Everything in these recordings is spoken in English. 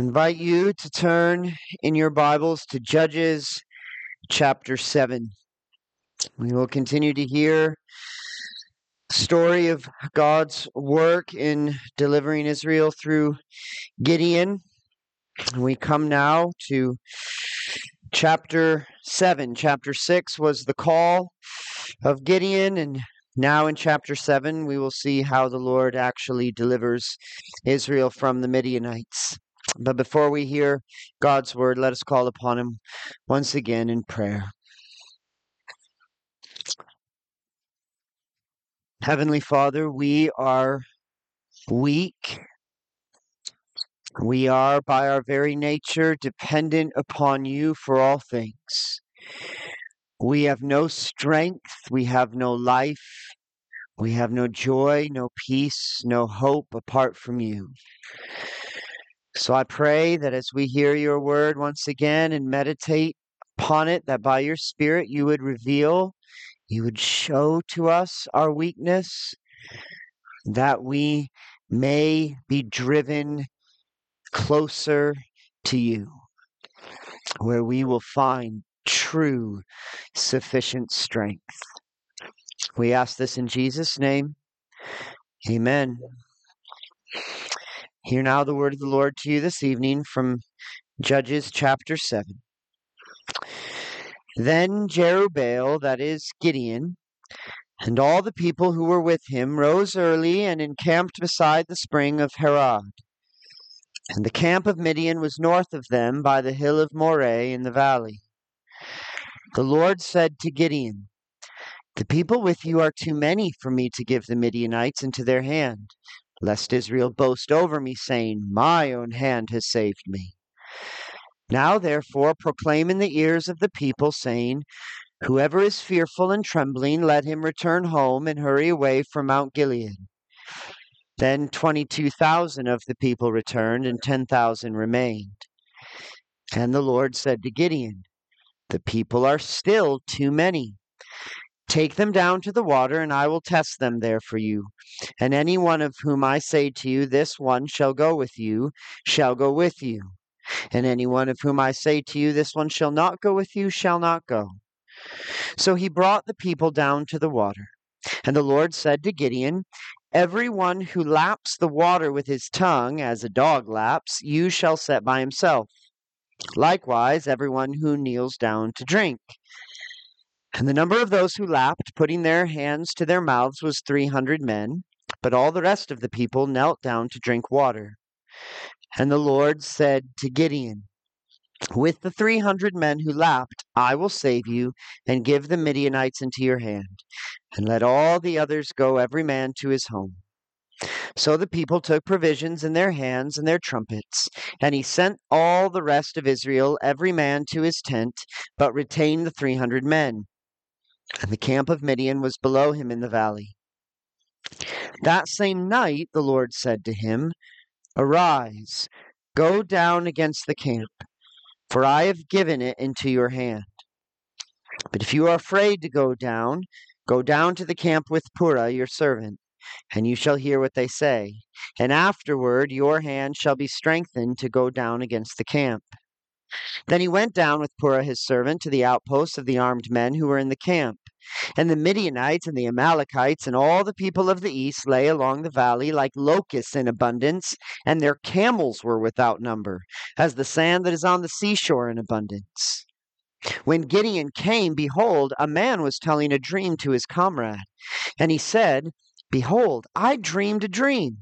invite you to turn in your Bibles to Judges chapter 7. We will continue to hear story of God's work in delivering Israel through Gideon. We come now to chapter 7. Chapter 6 was the call of Gideon, and now in chapter 7, we will see how the Lord actually delivers Israel from the Midianites. But before we hear God's word, let us call upon him once again in prayer. Heavenly Father, we are weak. We are, by our very nature, dependent upon you for all things. We have no strength, we have no life, we have no joy, no peace, no hope apart from you. So I pray that as we hear your word once again and meditate upon it, that by your Spirit you would reveal, you would show to us our weakness, that we may be driven closer to you, where we will find true sufficient strength. We ask this in Jesus' name. Amen. Hear now the word of the Lord to you this evening from Judges chapter 7. Then Jerubbaal, that is Gideon, and all the people who were with him rose early and encamped beside the spring of Harod. And the camp of Midian was north of them by the hill of Moreh in the valley. The Lord said to Gideon, The people with you are too many for me to give the Midianites into their hand lest Israel boast over me, saying, My own hand has saved me. Now, therefore, proclaim in the ears of the people, saying, Whoever is fearful and trembling, let him return home and hurry away from Mount Gilead. Then 22,000 of the people returned, and 10,000 remained. And the Lord said to Gideon, The people are still too many. Take them down to the water, and I will test them there for you. And any one of whom I say to you, This one shall go with you, shall go with you. And any one of whom I say to you, This one shall not go with you, shall not go. So he brought the people down to the water. And the Lord said to Gideon, Every one who laps the water with his tongue, as a dog laps, you shall set by himself. Likewise, every one who kneels down to drink. And the number of those who lapped, putting their hands to their mouths, was three hundred men. But all the rest of the people knelt down to drink water. And the Lord said to Gideon, With the three hundred men who lapped, I will save you, and give the Midianites into your hand. And let all the others go, every man to his home. So the people took provisions in their hands and their trumpets, and he sent all the rest of Israel, every man to his tent, but retained the three hundred men and the camp of Midian was below him in the valley. That same night the Lord said to him, Arise, go down against the camp, for I have given it into your hand. But if you are afraid to go down, go down to the camp with Purah your servant, and you shall hear what they say. And afterward your hand shall be strengthened to go down against the camp. Then he went down with Purah his servant to the outposts of the armed men who were in the camp. And the Midianites and the Amalekites and all the people of the east lay along the valley like locusts in abundance, and their camels were without number, as the sand that is on the seashore in abundance. When Gideon came, behold, a man was telling a dream to his comrade. And he said, Behold, I dreamed a dream.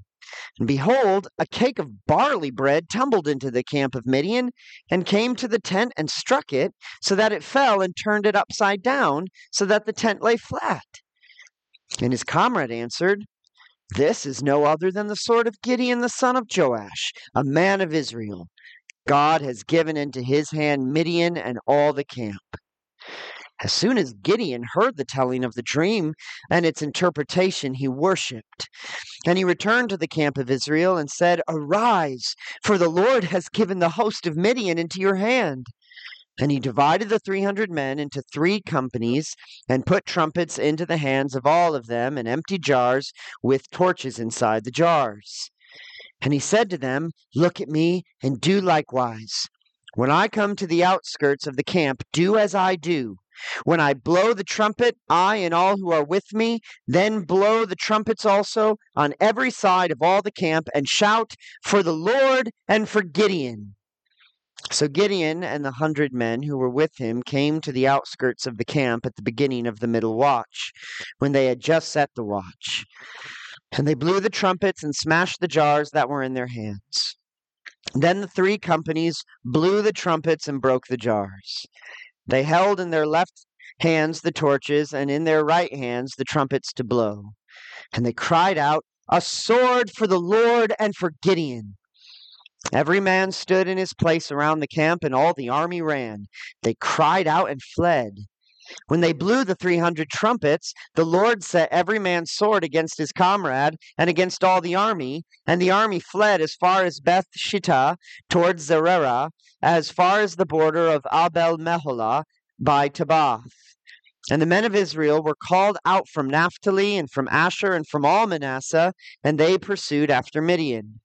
And behold, a cake of barley bread tumbled into the camp of Midian, and came to the tent and struck it, so that it fell and turned it upside down, so that the tent lay flat. And his comrade answered, This is no other than the sword of Gideon the son of Joash, a man of Israel. God has given into his hand Midian and all the camp. As soon as Gideon heard the telling of the dream and its interpretation, he worshipped. And he returned to the camp of Israel and said, Arise, for the Lord has given the host of Midian into your hand. And he divided the three hundred men into three companies, and put trumpets into the hands of all of them, and empty jars with torches inside the jars. And he said to them, Look at me and do likewise. When I come to the outskirts of the camp, do as I do. When I blow the trumpet, I and all who are with me, then blow the trumpets also on every side of all the camp, and shout for the Lord and for Gideon. So Gideon and the hundred men who were with him came to the outskirts of the camp at the beginning of the middle watch, when they had just set the watch. And they blew the trumpets and smashed the jars that were in their hands. Then the three companies blew the trumpets and broke the jars. They held in their left hands the torches, and in their right hands the trumpets to blow. And they cried out, A sword for the Lord and for Gideon. Every man stood in his place around the camp, and all the army ran. They cried out and fled. When they blew the three hundred trumpets, the Lord set every man's sword against his comrade and against all the army, and the army fled as far as Beth Shittah towards Zererah, as far as the border of Abel Meholah by Tabbath. And the men of Israel were called out from Naphtali and from Asher and from all Manasseh, and they pursued after Midian.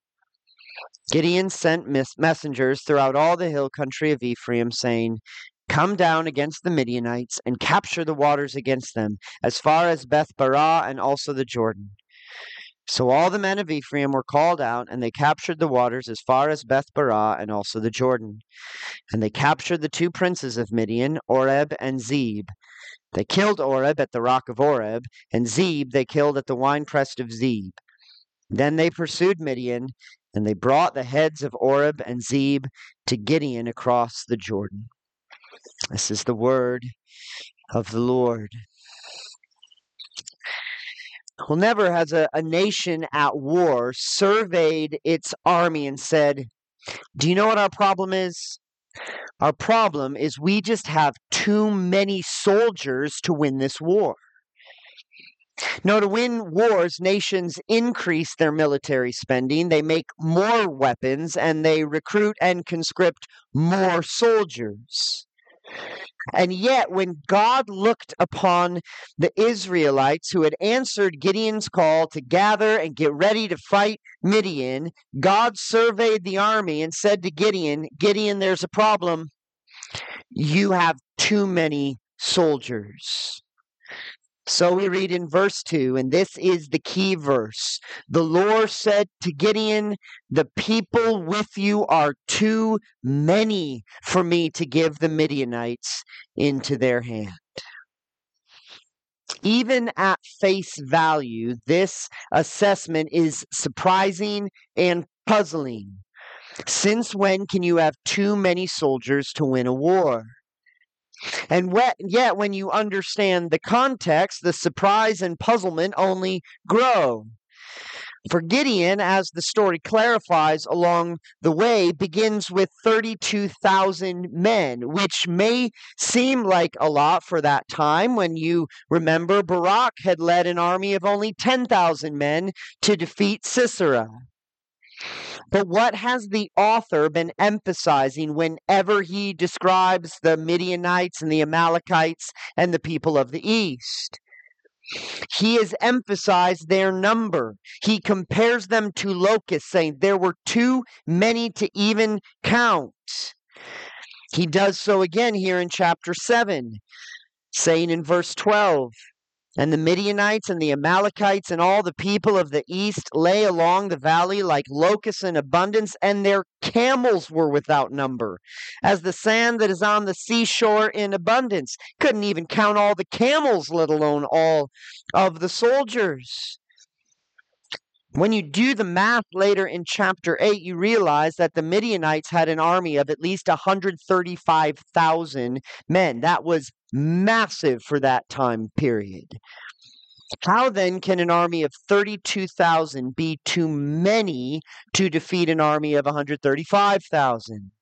Gideon sent messengers throughout all the hill country of Ephraim, saying, Come down against the Midianites and capture the waters against them, as far as Beth Barah and also the Jordan. So all the men of Ephraim were called out, and they captured the waters as far as Beth Barah and also the Jordan. And they captured the two princes of Midian, Oreb and Zeb. They killed Oreb at the rock of Oreb, and Zeb they killed at the winepress of Zeb. Then they pursued Midian, and they brought the heads of Oreb and Zeb to Gideon across the Jordan. This is the word of the Lord. Well, never has a, a nation at war surveyed its army and said, Do you know what our problem is? Our problem is we just have too many soldiers to win this war. No, to win wars, nations increase their military spending, they make more weapons, and they recruit and conscript more soldiers. And yet, when God looked upon the Israelites who had answered Gideon's call to gather and get ready to fight Midian, God surveyed the army and said to Gideon, Gideon, there's a problem. You have too many soldiers. So we read in verse 2, and this is the key verse. The Lord said to Gideon, The people with you are too many for me to give the Midianites into their hand. Even at face value, this assessment is surprising and puzzling. Since when can you have too many soldiers to win a war? And yet, when you understand the context, the surprise and puzzlement only grow. For Gideon, as the story clarifies along the way, begins with 32,000 men, which may seem like a lot for that time when you remember Barak had led an army of only 10,000 men to defeat Sisera. But what has the author been emphasizing whenever he describes the Midianites and the Amalekites and the people of the East? He has emphasized their number. He compares them to locusts, saying there were too many to even count. He does so again here in chapter 7, saying in verse 12, and the Midianites and the Amalekites and all the people of the east lay along the valley like locusts in abundance, and their camels were without number, as the sand that is on the seashore in abundance. Couldn't even count all the camels, let alone all of the soldiers. When you do the math later in chapter 8, you realize that the Midianites had an army of at least 135,000 men. That was massive for that time period. How then can an army of 32,000 be too many to defeat an army of 135,000?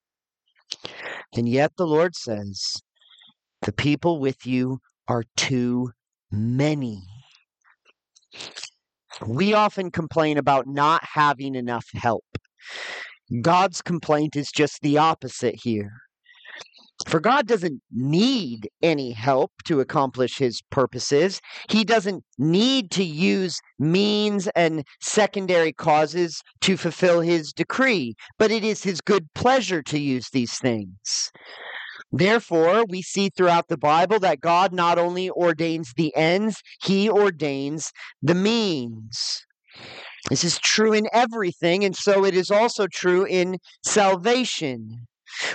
And yet the Lord says, The people with you are too many. We often complain about not having enough help. God's complaint is just the opposite here. For God doesn't need any help to accomplish his purposes. He doesn't need to use means and secondary causes to fulfill his decree, but it is his good pleasure to use these things. Therefore, we see throughout the Bible that God not only ordains the ends, he ordains the means. This is true in everything, and so it is also true in salvation.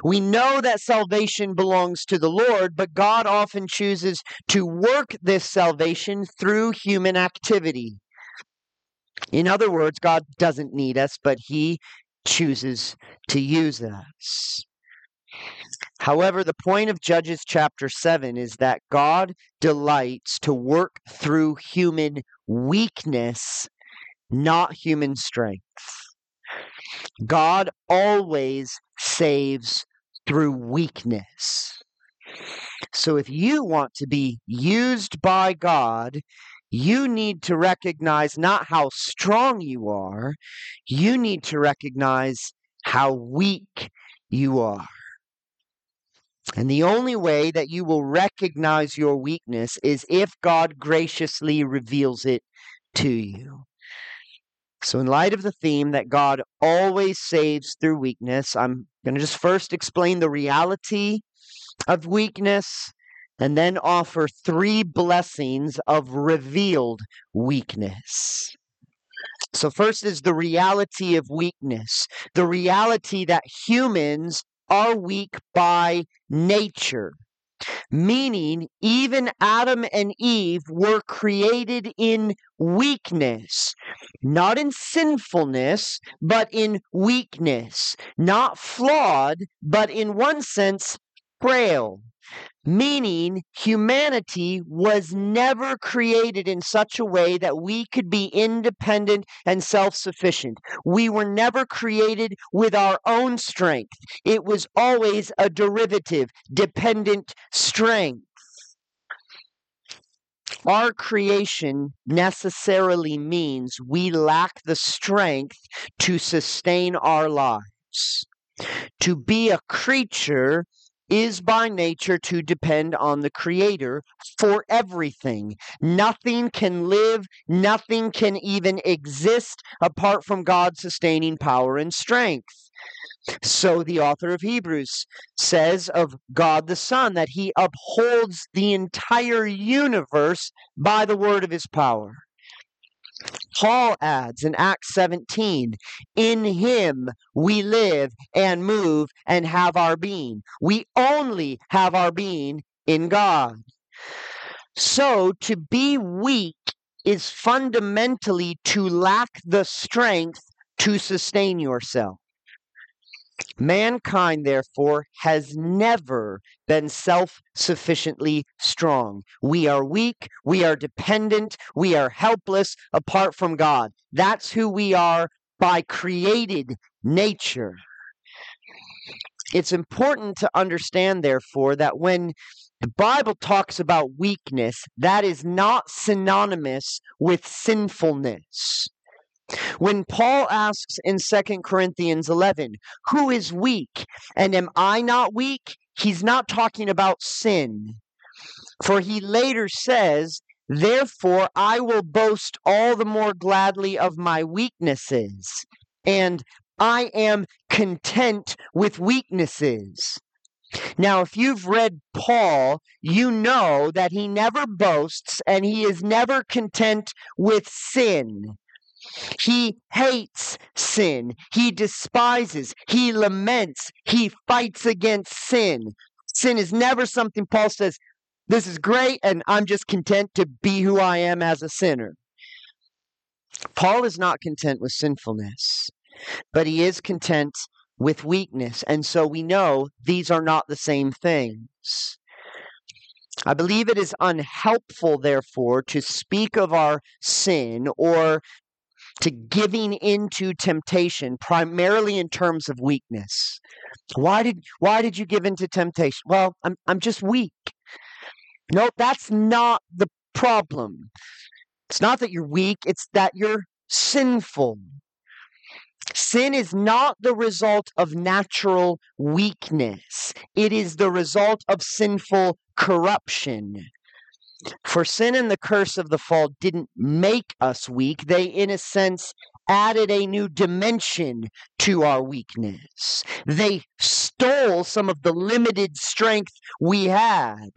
We know that salvation belongs to the Lord, but God often chooses to work this salvation through human activity. In other words, God doesn't need us, but He chooses to use us. However, the point of Judges chapter 7 is that God delights to work through human weakness, not human strength. God always saves through weakness. So if you want to be used by God, you need to recognize not how strong you are, you need to recognize how weak you are. And the only way that you will recognize your weakness is if God graciously reveals it to you. So, in light of the theme that God always saves through weakness, I'm going to just first explain the reality of weakness and then offer three blessings of revealed weakness. So, first is the reality of weakness, the reality that humans are weak by nature meaning even Adam and Eve were created in weakness, not in sinfulness, but in weakness, not flawed, but in one sense, frail meaning humanity was never created in such a way that we could be independent and self sufficient. We were never created with our own strength, it was always a derivative, dependent strength. Our creation necessarily means we lack the strength to sustain our lives. To be a creature is by nature to depend on the Creator for everything. Nothing can live, nothing can even exist apart from God's sustaining power and strength. So the author of Hebrews says of God the Son that he upholds the entire universe by the word of his power. Paul adds in Acts 17, in him we live and move and have our being. We only have our being in God. So to be weak is fundamentally to lack the strength to sustain yourself. Mankind, therefore, has never been self sufficiently strong. We are weak, we are dependent, we are helpless apart from God. That's who we are by created nature. It's important to understand, therefore, that when the Bible talks about weakness, that is not synonymous with sinfulness. When Paul asks in 2 Corinthians 11, Who is weak? And am I not weak? He's not talking about sin. For he later says, Therefore I will boast all the more gladly of my weaknesses, and I am content with weaknesses. Now, if you've read Paul, you know that he never boasts and he is never content with sin. He hates sin. He despises. He laments. He fights against sin. Sin is never something Paul says, this is great, and I'm just content to be who I am as a sinner. Paul is not content with sinfulness, but he is content with weakness. And so we know these are not the same things. I believe it is unhelpful, therefore, to speak of our sin or to giving into temptation primarily in terms of weakness. Why did why did you give into temptation? Well, I'm I'm just weak. No, that's not the problem. It's not that you're weak, it's that you're sinful. Sin is not the result of natural weakness, it is the result of sinful corruption. For sin and the curse of the fall didn't make us weak. They, in a sense, added a new dimension to our weakness. They stole some of the limited strength we had.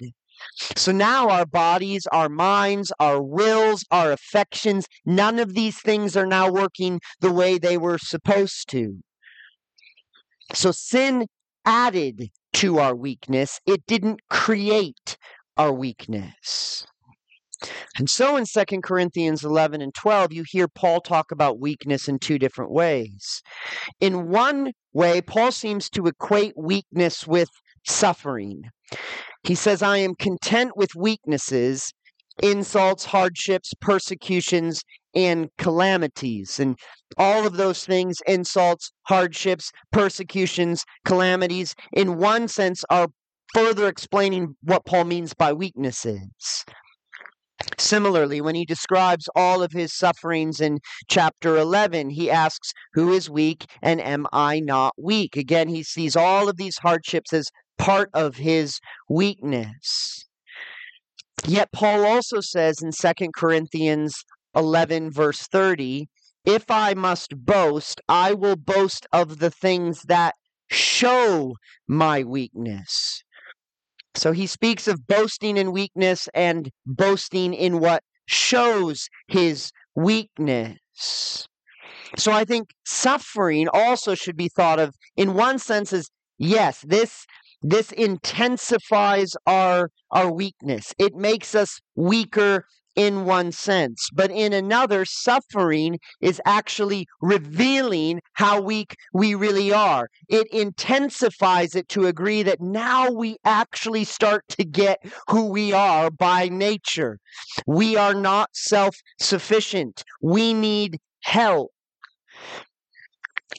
So now our bodies, our minds, our wills, our affections, none of these things are now working the way they were supposed to. So sin added to our weakness, it didn't create our weakness. And so in 2 Corinthians 11 and 12, you hear Paul talk about weakness in two different ways. In one way, Paul seems to equate weakness with suffering. He says, I am content with weaknesses, insults, hardships, persecutions, and calamities. And all of those things, insults, hardships, persecutions, calamities, in one sense, are further explaining what Paul means by weaknesses. Similarly, when he describes all of his sufferings in chapter 11, he asks, Who is weak and am I not weak? Again, he sees all of these hardships as part of his weakness. Yet, Paul also says in 2 Corinthians 11, verse 30, If I must boast, I will boast of the things that show my weakness. So he speaks of boasting in weakness and boasting in what shows his weakness. So I think suffering also should be thought of in one sense as yes, this this intensifies our our weakness. It makes us weaker in one sense, but in another, suffering is actually revealing how weak we really are. It intensifies it to agree that now we actually start to get who we are by nature. We are not self sufficient, we need help.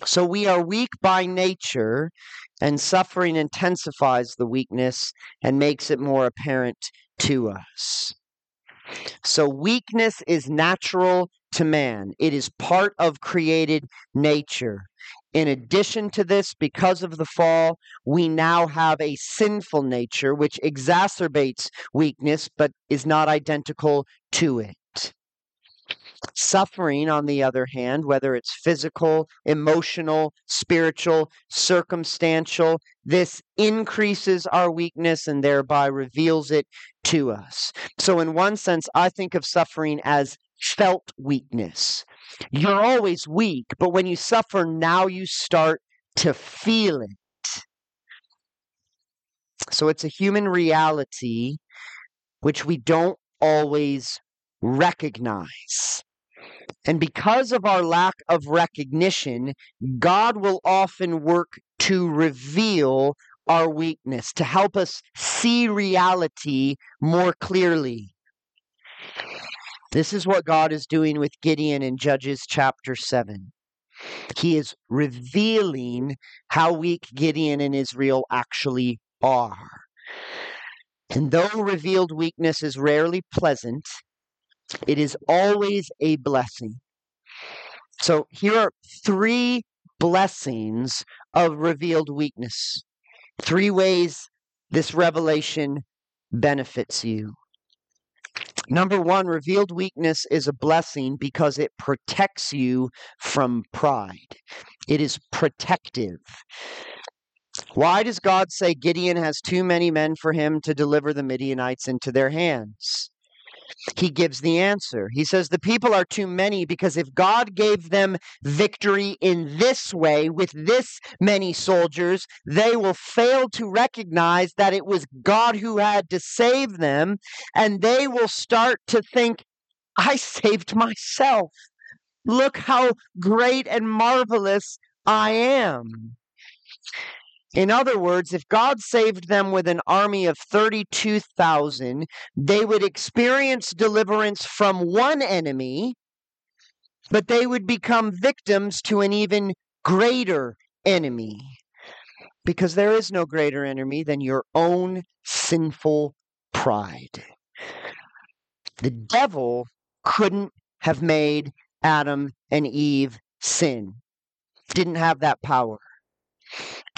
So we are weak by nature, and suffering intensifies the weakness and makes it more apparent to us. So, weakness is natural to man, it is part of created nature. In addition to this, because of the fall, we now have a sinful nature which exacerbates weakness but is not identical to it. Suffering, on the other hand, whether it's physical, emotional, spiritual, circumstantial, this increases our weakness and thereby reveals it to us. So, in one sense, I think of suffering as felt weakness. You're always weak, but when you suffer, now you start to feel it. So, it's a human reality which we don't always recognize. And because of our lack of recognition, God will often work to reveal our weakness, to help us see reality more clearly. This is what God is doing with Gideon in Judges chapter 7. He is revealing how weak Gideon and Israel actually are. And though revealed weakness is rarely pleasant, it is always a blessing. So here are three blessings of revealed weakness. Three ways this revelation benefits you. Number one, revealed weakness is a blessing because it protects you from pride. It is protective. Why does God say Gideon has too many men for him to deliver the Midianites into their hands? He gives the answer. He says, The people are too many because if God gave them victory in this way with this many soldiers, they will fail to recognize that it was God who had to save them, and they will start to think, I saved myself. Look how great and marvelous I am. In other words, if God saved them with an army of 32,000, they would experience deliverance from one enemy, but they would become victims to an even greater enemy. Because there is no greater enemy than your own sinful pride. The devil couldn't have made Adam and Eve sin. didn't have that power.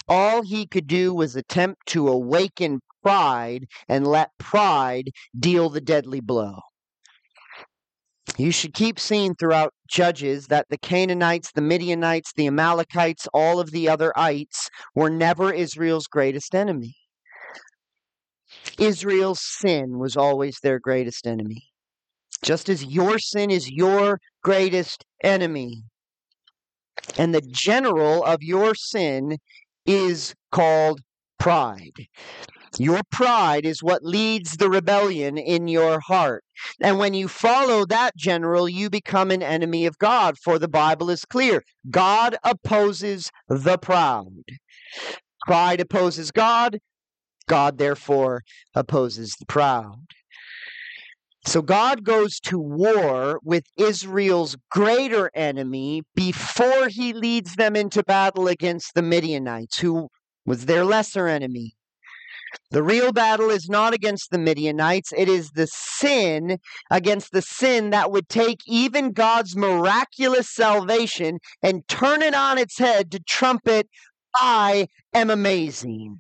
All he could do was attempt to awaken pride and let pride deal the deadly blow. You should keep seeing throughout Judges that the Canaanites, the Midianites, the Amalekites, all of the other ites were never Israel's greatest enemy. Israel's sin was always their greatest enemy. Just as your sin is your greatest enemy. And the general of your sin is called pride. Your pride is what leads the rebellion in your heart. And when you follow that general, you become an enemy of God, for the Bible is clear God opposes the proud. Pride opposes God, God therefore opposes the proud. So God goes to war with Israel's greater enemy before he leads them into battle against the Midianites, who was their lesser enemy. The real battle is not against the Midianites, it is the sin against the sin that would take even God's miraculous salvation and turn it on its head to trumpet, I am amazing.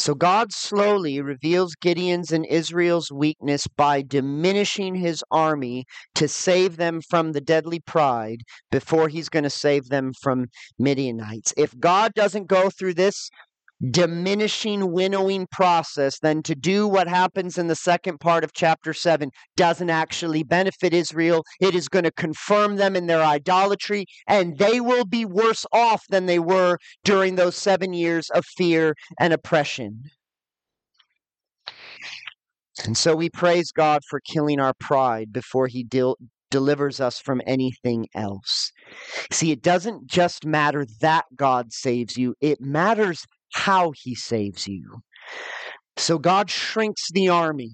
So God slowly reveals Gideon's and Israel's weakness by diminishing his army to save them from the deadly pride before he's going to save them from Midianites. If God doesn't go through this diminishing, winnowing process, then to do what happens in the second part of chapter 7 doesn't actually benefit Israel. It is going to confirm them in their idolatry, and they will be worse off than they were during those seven years of fear and oppression. And so we praise God for killing our pride before He del- delivers us from anything else. See, it doesn't just matter that God saves you, it matters how he saves you. So God shrinks the army.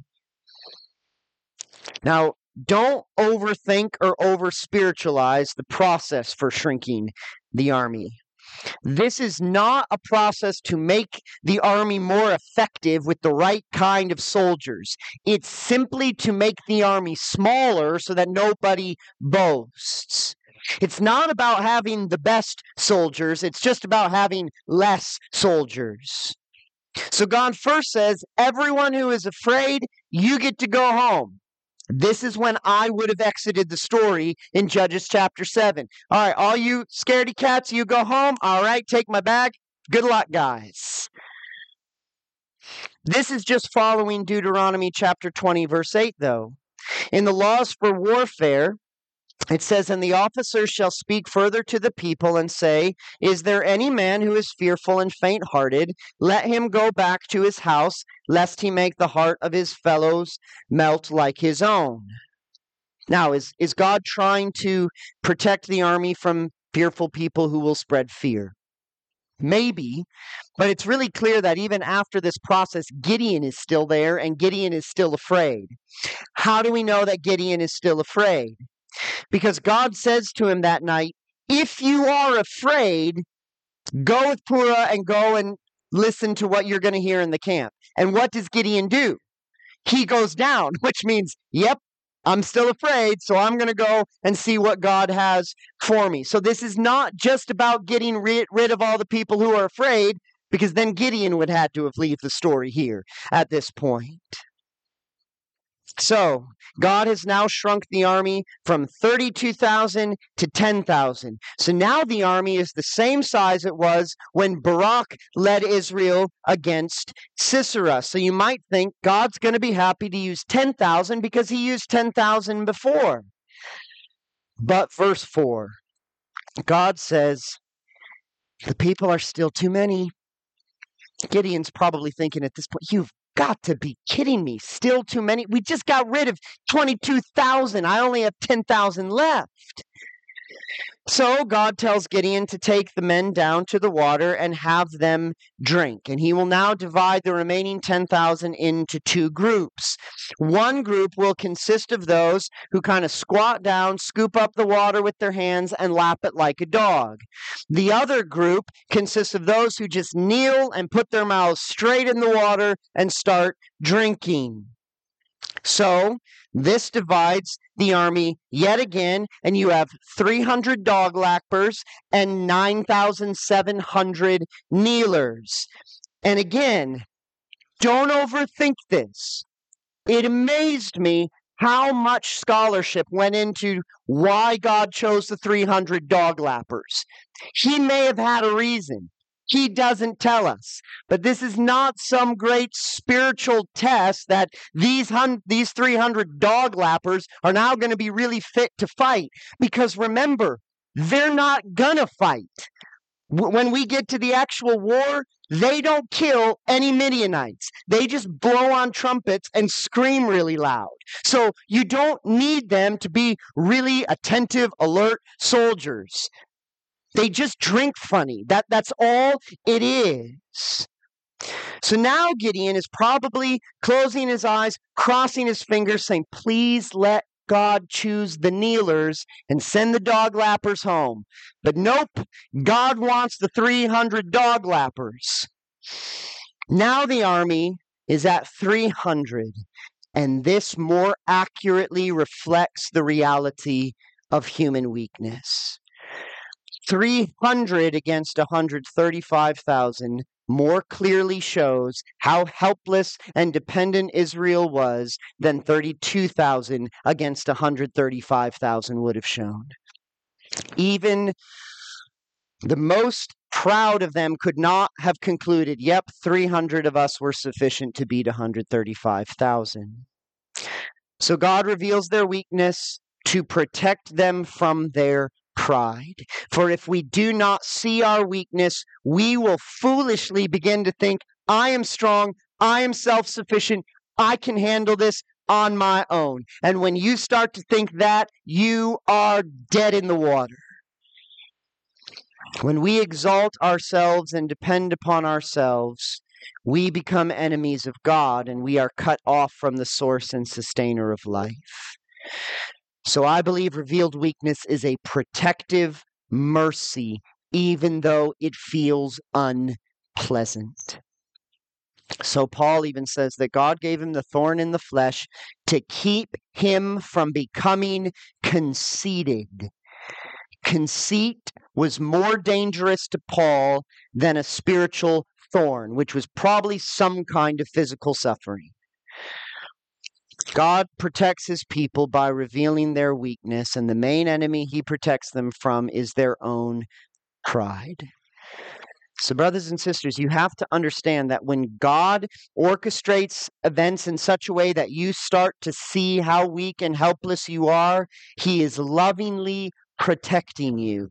Now, don't overthink or over spiritualize the process for shrinking the army. This is not a process to make the army more effective with the right kind of soldiers. It's simply to make the army smaller so that nobody boasts. It's not about having the best soldiers, it's just about having less soldiers. So God first says, Everyone who is afraid, you get to go home. This is when I would have exited the story in Judges chapter 7. All right, all you scaredy cats, you go home. All right, take my bag. Good luck, guys. This is just following Deuteronomy chapter 20, verse 8, though. In the laws for warfare, it says, And the officers shall speak further to the people and say, Is there any man who is fearful and faint hearted? Let him go back to his house, lest he make the heart of his fellows melt like his own. Now, is, is God trying to protect the army from fearful people who will spread fear? Maybe, but it's really clear that even after this process, Gideon is still there and Gideon is still afraid. How do we know that Gideon is still afraid? Because God says to him that night, If you are afraid, go with Purah and go and listen to what you're going to hear in the camp. And what does Gideon do? He goes down, which means, Yep, I'm still afraid, so I'm going to go and see what God has for me. So this is not just about getting rid, of all the people who are afraid, because then Gideon would have to have left the story here at this point. So, God has now shrunk the army from 32,000 to 10,000. So now the army is the same size it was when Barak led Israel against Sisera. So you might think God's going to be happy to use 10,000 because he used 10,000 before. But verse 4, God says, the people are still too many. Gideon's probably thinking at this point, You've got to be kidding me. Still too many. We just got rid of 22,000. I only have 10,000 left. So God tells Gideon to take the men down to the water and have them drink. And he will now divide the remaining 10,000 into two groups. One group will consist of those who kind of squat down, scoop up the water with their hands, and lap it like a dog. The other group consists of those who just kneel and put their mouths straight in the water and start drinking. So this divides the army yet again, and you have 300 dog lappers and 9,700 kneelers. And again, don't overthink this. It amazed me how much scholarship went into why God chose the 300 dog lappers. He may have had a reason. He doesn't tell us. But this is not some great spiritual test that these hun- these 300 dog lappers are now going to be really fit to fight because remember, they're not going to fight. W- when we get to the actual war, they don't kill any Midianites. They just blow on trumpets and scream really loud. So you don't need them to be really attentive, alert soldiers. They just drink funny. That that's all it is. So now Gideon is probably closing his eyes, crossing his fingers, saying, Please let God choose the kneelers and send the dog lappers home. But nope, God wants the 300 dog lappers. Now the army is at 300, and this more accurately reflects the reality of human weakness. 300 against 135,000 more clearly shows how helpless and dependent Israel was than 32,000 against 135,000 would have shown. Even the most proud of them could not have concluded, yep, 300 of us were sufficient to beat 135,000. So God reveals their weakness to protect them from their pride. For if we do not see our weakness, we will foolishly begin to think, I am strong, I am self sufficient, I can handle this on my own. And when you start to think that, you are dead in the water. When we exalt ourselves and depend upon ourselves, we become enemies of God and we are cut off from the source and sustainer of life. So I believe revealed weakness is a protective mercy, even though it feels unpleasant. So Paul even says that God gave him the thorn in the flesh to keep him from becoming conceited. Conceit was more dangerous to Paul than a spiritual thorn, which was probably some kind of physical suffering. God protects his people by revealing their weakness, and the main enemy he protects them from is their own pride. So, brothers and sisters, you have to understand that when God orchestrates events in such a way that you start to see how weak and helpless you are, He is lovingly protecting you.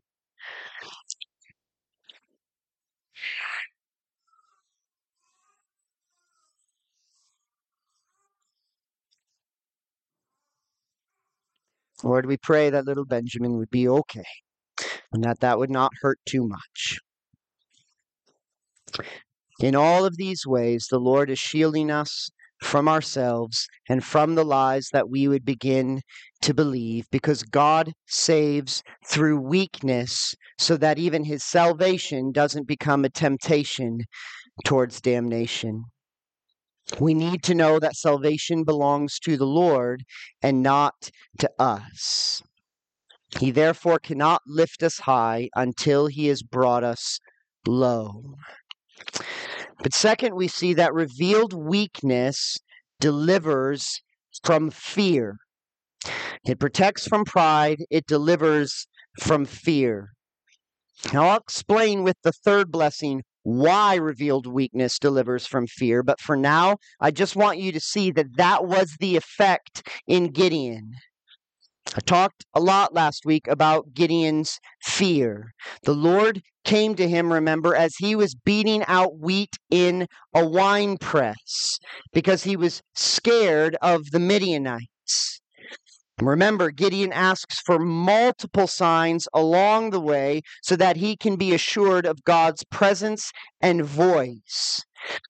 Lord, we pray that little Benjamin would be okay and that that would not hurt too much. In all of these ways, the Lord is shielding us from ourselves and from the lies that we would begin to believe because God saves through weakness so that even his salvation doesn't become a temptation towards damnation. We need to know that salvation belongs to the Lord and not to us. He therefore cannot lift us high until he has brought us low. But second, we see that revealed weakness delivers from fear. It protects from pride, it delivers from fear. Now, I'll explain with the third blessing why revealed weakness delivers from fear. But for now, I just want you to see that that was the effect in Gideon. I talked a lot last week about Gideon's fear. The Lord came to him, remember, as he was beating out wheat in a wine press because he was scared of the Midianites. Remember, Gideon asks for multiple signs along the way so that he can be assured of God's presence and voice.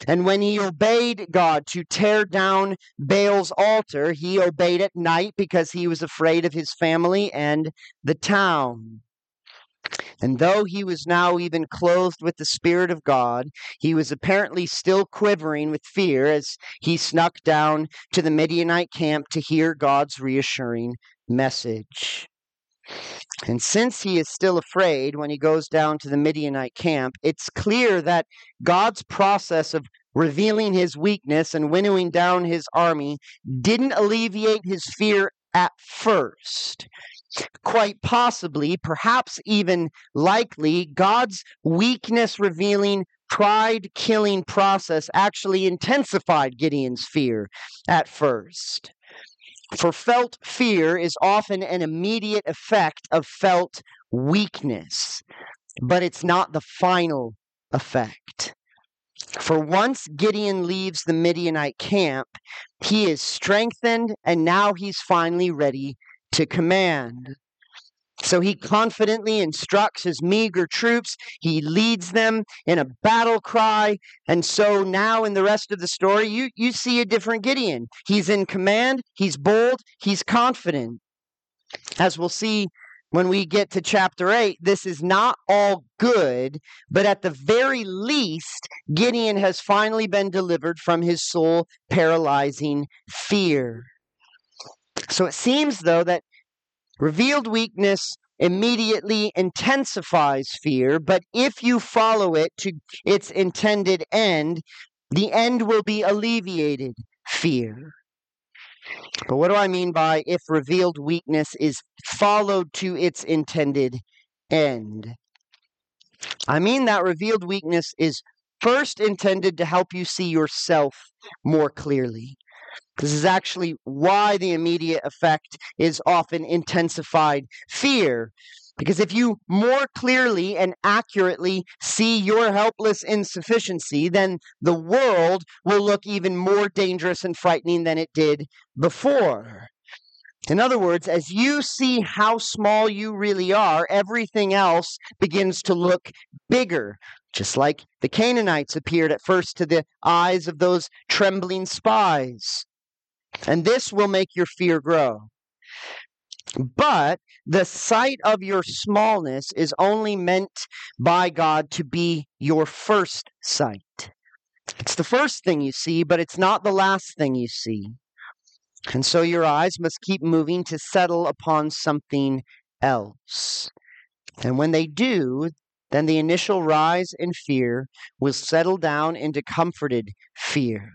And when he obeyed God to tear down Baal's altar, he obeyed at night because he was afraid of his family and the town. And though he was now even clothed with the Spirit of God, he was apparently still quivering with fear as he snuck down to the Midianite camp to hear God's reassuring message. And since he is still afraid when he goes down to the Midianite camp, it's clear that God's process of revealing his weakness and winnowing down his army didn't alleviate his fear at first. Quite possibly, perhaps even likely, God's weakness revealing, pride killing process actually intensified Gideon's fear at first. For felt fear is often an immediate effect of felt weakness, but it's not the final effect. For once Gideon leaves the Midianite camp, he is strengthened and now he's finally ready to command. So he confidently instructs his meager troops. He leads them in a battle cry. And so now in the rest of the story, you, you see a different Gideon. He's in command, he's bold, he's confident. As we'll see when we get to chapter 8, this is not all good, but at the very least, Gideon has finally been delivered from his soul paralyzing fear. So it seems, though, that revealed weakness immediately intensifies fear, but if you follow it to its intended end, the end will be alleviated fear. But what do I mean by if revealed weakness is followed to its intended end? I mean that revealed weakness is first intended to help you see yourself more clearly. This is actually why the immediate effect is often intensified fear. Because if you more clearly and accurately see your helpless insufficiency, then the world will look even more dangerous and frightening than it did before. In other words, as you see how small you really are, everything else begins to look bigger, just like the Canaanites appeared at first to the eyes of those trembling spies. And this will make your fear grow. But the sight of your smallness is only meant by God to be your first sight. It's the first thing you see, but it's not the last thing you see. And so your eyes must keep moving to settle upon something else. And when they do, then the initial rise in fear will settle down into comforted fear.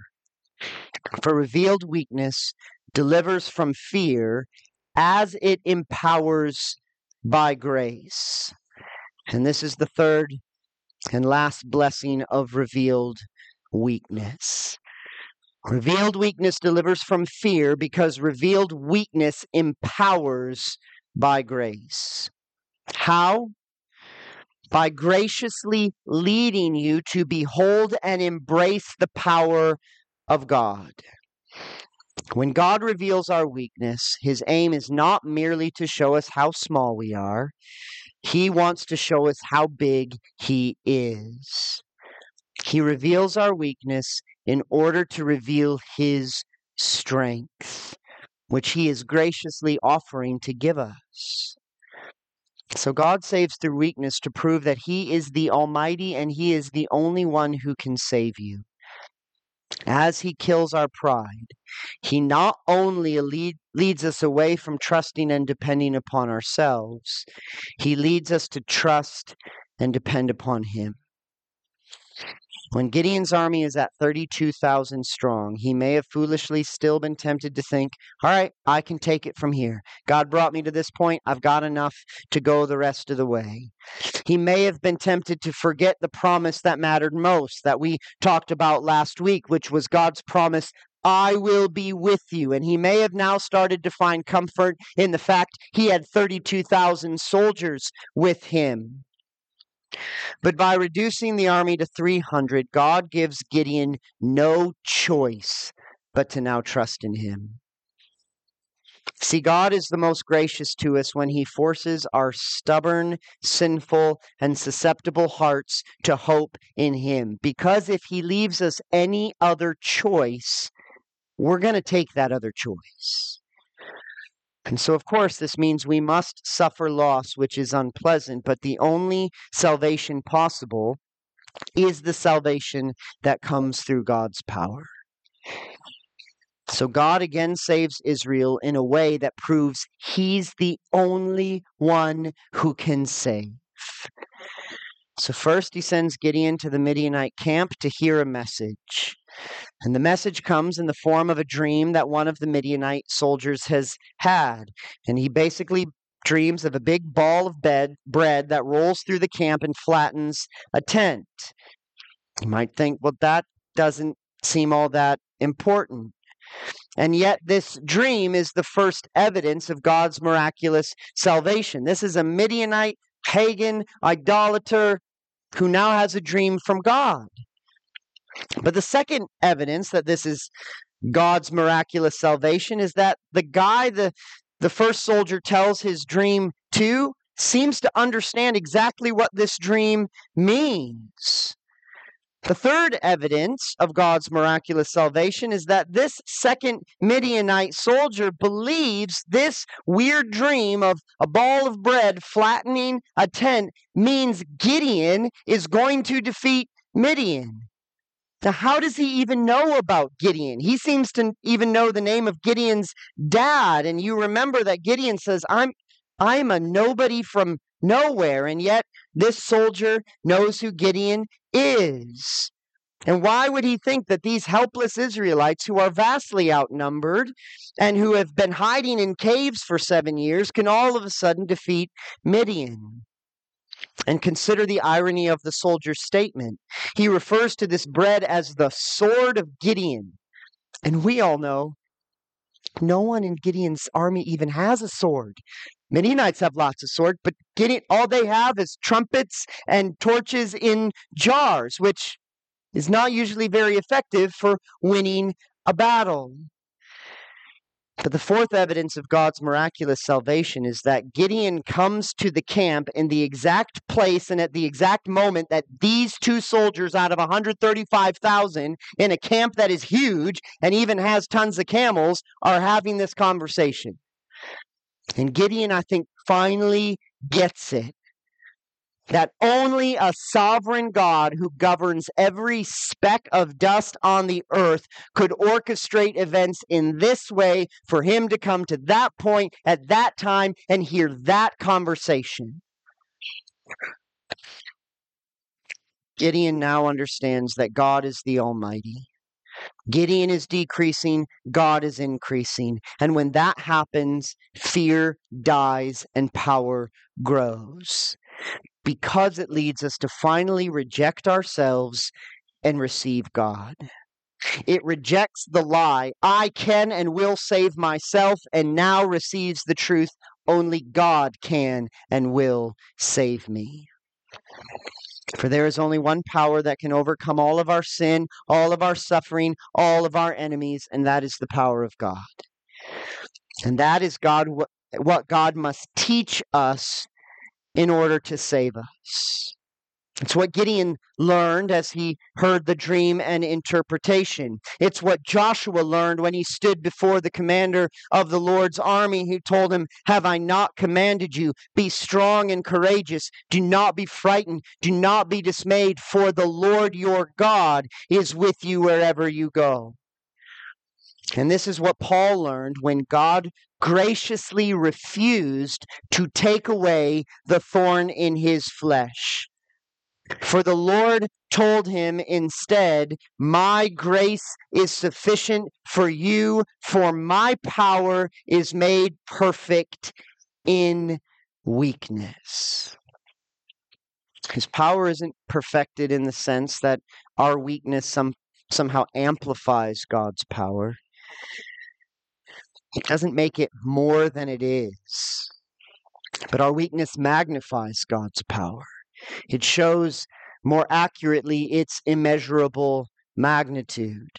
For revealed weakness delivers from fear as it empowers by grace. And this is the third and last blessing of revealed weakness. Revealed weakness delivers from fear because revealed weakness empowers by grace. How? By graciously leading you to behold and embrace the power of God. When God reveals our weakness, his aim is not merely to show us how small we are, he wants to show us how big he is. He reveals our weakness in order to reveal his strength, which he is graciously offering to give us. So God saves through weakness to prove that he is the Almighty and he is the only one who can save you. As he kills our pride, he not only lead, leads us away from trusting and depending upon ourselves, he leads us to trust and depend upon him. When Gideon's army is at 32,000 strong, he may have foolishly still been tempted to think, all right, I can take it from here. God brought me to this point. I've got enough to go the rest of the way. He may have been tempted to forget the promise that mattered most that we talked about last week, which was God's promise I will be with you. And he may have now started to find comfort in the fact he had 32,000 soldiers with him. But by reducing the army to 300, God gives Gideon no choice but to now trust in him. See, God is the most gracious to us when He forces our stubborn, sinful, and susceptible hearts to hope in Him. Because if He leaves us any other choice, we're going to take that other choice. And so, of course, this means we must suffer loss, which is unpleasant, but the only salvation possible is the salvation that comes through God's power. So, God again saves Israel in a way that proves He's the only one who can save. So, first, He sends Gideon to the Midianite camp to hear a message. And the message comes in the form of a dream that one of the Midianite soldiers has had. And he basically dreams of a big ball of bed, bread that rolls through the camp and flattens a tent. You might think, well, that doesn't seem all that important. And yet, this dream is the first evidence of God's miraculous salvation. This is a Midianite pagan idolater who now has a dream from God. But the second evidence that this is God's miraculous salvation is that the guy the the first soldier tells his dream to seems to understand exactly what this dream means. The third evidence of God's miraculous salvation is that this second Midianite soldier believes this weird dream of a ball of bread flattening a tent means Gideon is going to defeat Midian. Now, how does he even know about Gideon? He seems to even know the name of Gideon's dad. And you remember that Gideon says, I'm I'm a nobody from nowhere. And yet this soldier knows who Gideon is. And why would he think that these helpless Israelites, who are vastly outnumbered and who have been hiding in caves for seven years, can all of a sudden defeat Midian? And consider the irony of the soldier's statement. He refers to this bread as the sword of Gideon. And we all know no one in Gideon's army even has a sword. Midianites have lots of swords, but Gideon, all they have is trumpets and torches in jars, which is not usually very effective for winning a battle. But the fourth evidence of God's miraculous salvation is that Gideon comes to the camp in the exact place and at the exact moment that these two soldiers out of 135,000 in a camp that is huge and even has tons of camels are having this conversation. And Gideon, I think, finally gets it that only a sovereign God who governs every speck of dust on the earth could orchestrate events in this way for him to come to that point at that time and hear that conversation. Gideon now understands that God is the Almighty. Gideon is decreasing, God is increasing. And when that happens, fear dies and power grows because it leads us to finally reject ourselves and receive God. It rejects the lie, I can and will save myself, and now receives the truth, only God can and will save me. For there is only one power that can overcome all of our sin, all of our suffering, all of our enemies, and that is the power of God. And that is God what God must teach us in order to save us. It's what Gideon learned as he heard the dream and interpretation. It's what Joshua learned when he stood before the commander of the Lord's army who told him, Have I not commanded you? Be strong and courageous. Do not be frightened. Do not be dismayed, for the Lord your God is with you wherever you go. And this is what Paul learned when God graciously refused to take away the thorn in his flesh. For the Lord told him instead, My grace is sufficient for you, for my power is made perfect in weakness. His power isn't perfected in the sense that our weakness some, somehow amplifies God's power. It doesn't make it more than it is. But our weakness magnifies God's power. It shows more accurately its immeasurable magnitude.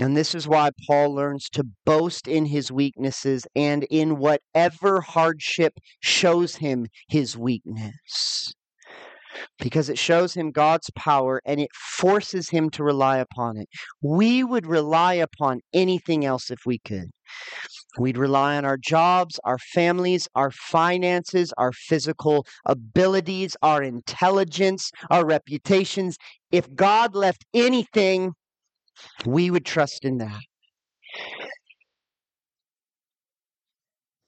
And this is why Paul learns to boast in his weaknesses and in whatever hardship shows him his weakness because it shows him God's power and it forces him to rely upon it. We would rely upon anything else if we could. We'd rely on our jobs, our families, our finances, our physical abilities, our intelligence, our reputations. If God left anything, we would trust in that.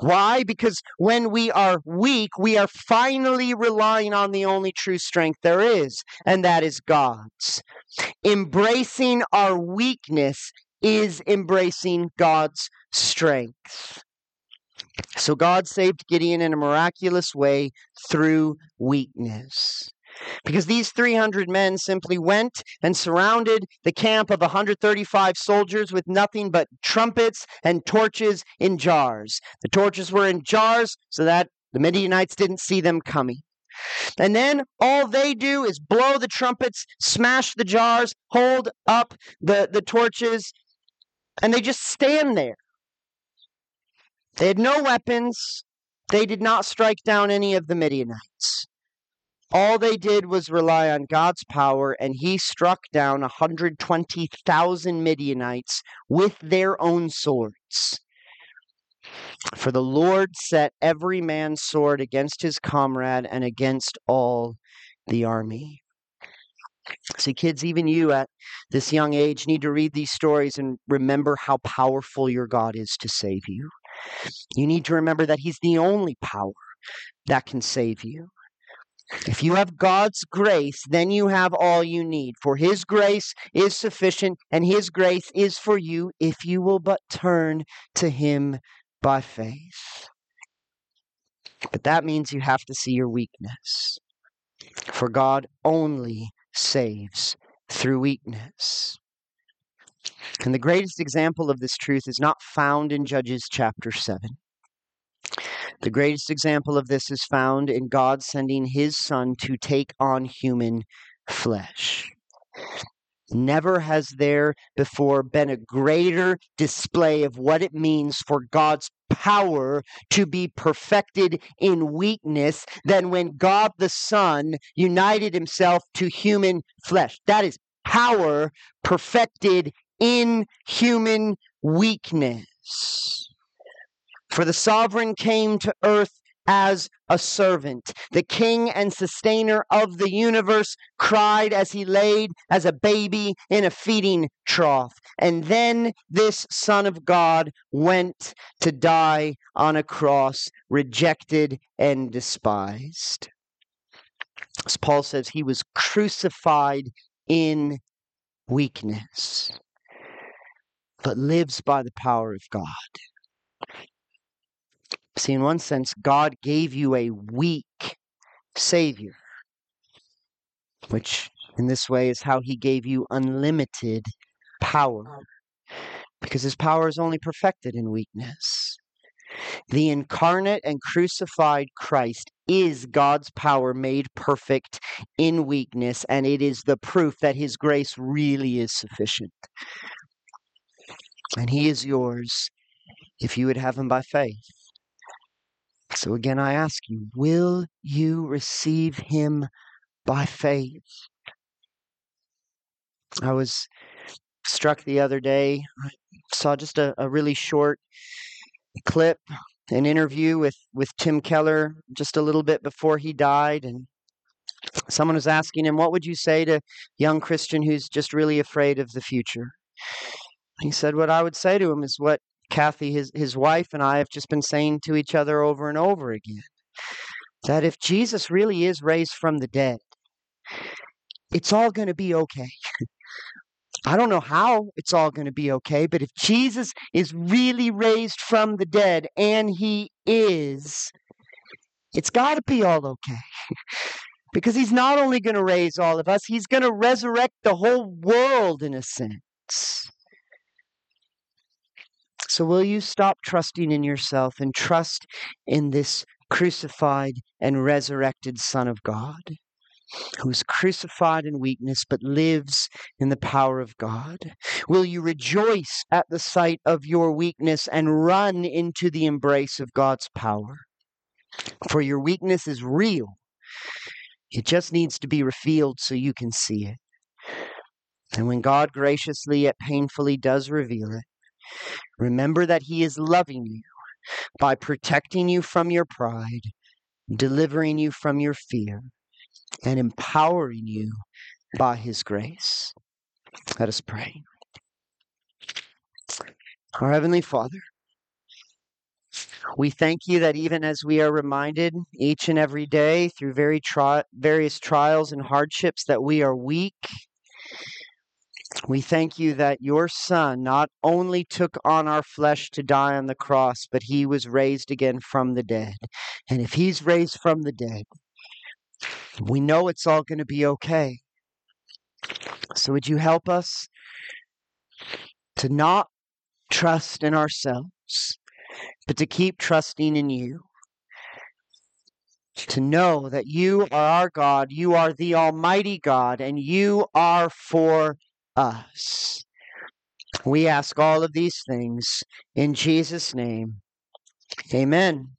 Why? Because when we are weak, we are finally relying on the only true strength there is, and that is God's. Embracing our weakness is embracing God's strength. So God saved Gideon in a miraculous way through weakness. Because these 300 men simply went and surrounded the camp of 135 soldiers with nothing but trumpets and torches in jars. The torches were in jars so that the Midianites didn't see them coming. And then all they do is blow the trumpets, smash the jars, hold up the, the torches, and they just stand there. They had no weapons. They did not strike down any of the Midianites. All they did was rely on God's power, and he struck down 120,000 Midianites with their own swords. For the Lord set every man's sword against his comrade and against all the army. See, kids, even you at this young age need to read these stories and remember how powerful your God is to save you. You need to remember that He's the only power that can save you. If you have God's grace, then you have all you need. For His grace is sufficient, and His grace is for you if you will but turn to Him by faith. But that means you have to see your weakness. For God only saves through weakness. And the greatest example of this truth is not found in Judges chapter 7. The greatest example of this is found in God sending his Son to take on human flesh. Never has there before been a greater display of what it means for God's power to be perfected in weakness than when God the Son united himself to human flesh. That is power perfected in human weakness. For the sovereign came to earth as a servant. The king and sustainer of the universe cried as he laid as a baby in a feeding trough. And then this Son of God went to die on a cross, rejected and despised. As Paul says, he was crucified in weakness, but lives by the power of God. See, in one sense, God gave you a weak Savior, which in this way is how He gave you unlimited power, because His power is only perfected in weakness. The incarnate and crucified Christ is God's power made perfect in weakness, and it is the proof that His grace really is sufficient. And He is yours if you would have Him by faith. So again, I ask you, will you receive him by faith? I was struck the other day. I saw just a, a really short clip, an interview with, with Tim Keller just a little bit before he died. And someone was asking him, What would you say to a young Christian who's just really afraid of the future? He said, What I would say to him is what Kathy, his, his wife, and I have just been saying to each other over and over again that if Jesus really is raised from the dead, it's all going to be okay. I don't know how it's all going to be okay, but if Jesus is really raised from the dead, and he is, it's got to be all okay. because he's not only going to raise all of us, he's going to resurrect the whole world in a sense. So, will you stop trusting in yourself and trust in this crucified and resurrected Son of God? who is crucified in weakness but lives in the power of God? Will you rejoice at the sight of your weakness and run into the embrace of God's power? For your weakness is real. It just needs to be revealed so you can see it. And when God graciously yet painfully does reveal it, remember that He is loving you by protecting you from your pride, delivering you from your fear, and empowering you by His grace. Let us pray. Our Heavenly Father, we thank you that even as we are reminded each and every day through very tri- various trials and hardships that we are weak, we thank you that your Son not only took on our flesh to die on the cross, but he was raised again from the dead. And if he's raised from the dead, we know it's all going to be okay. So would you help us to not trust in ourselves, but to keep trusting in you? To know that you are our God, you are the Almighty God, and you are for us. We ask all of these things in Jesus' name. Amen.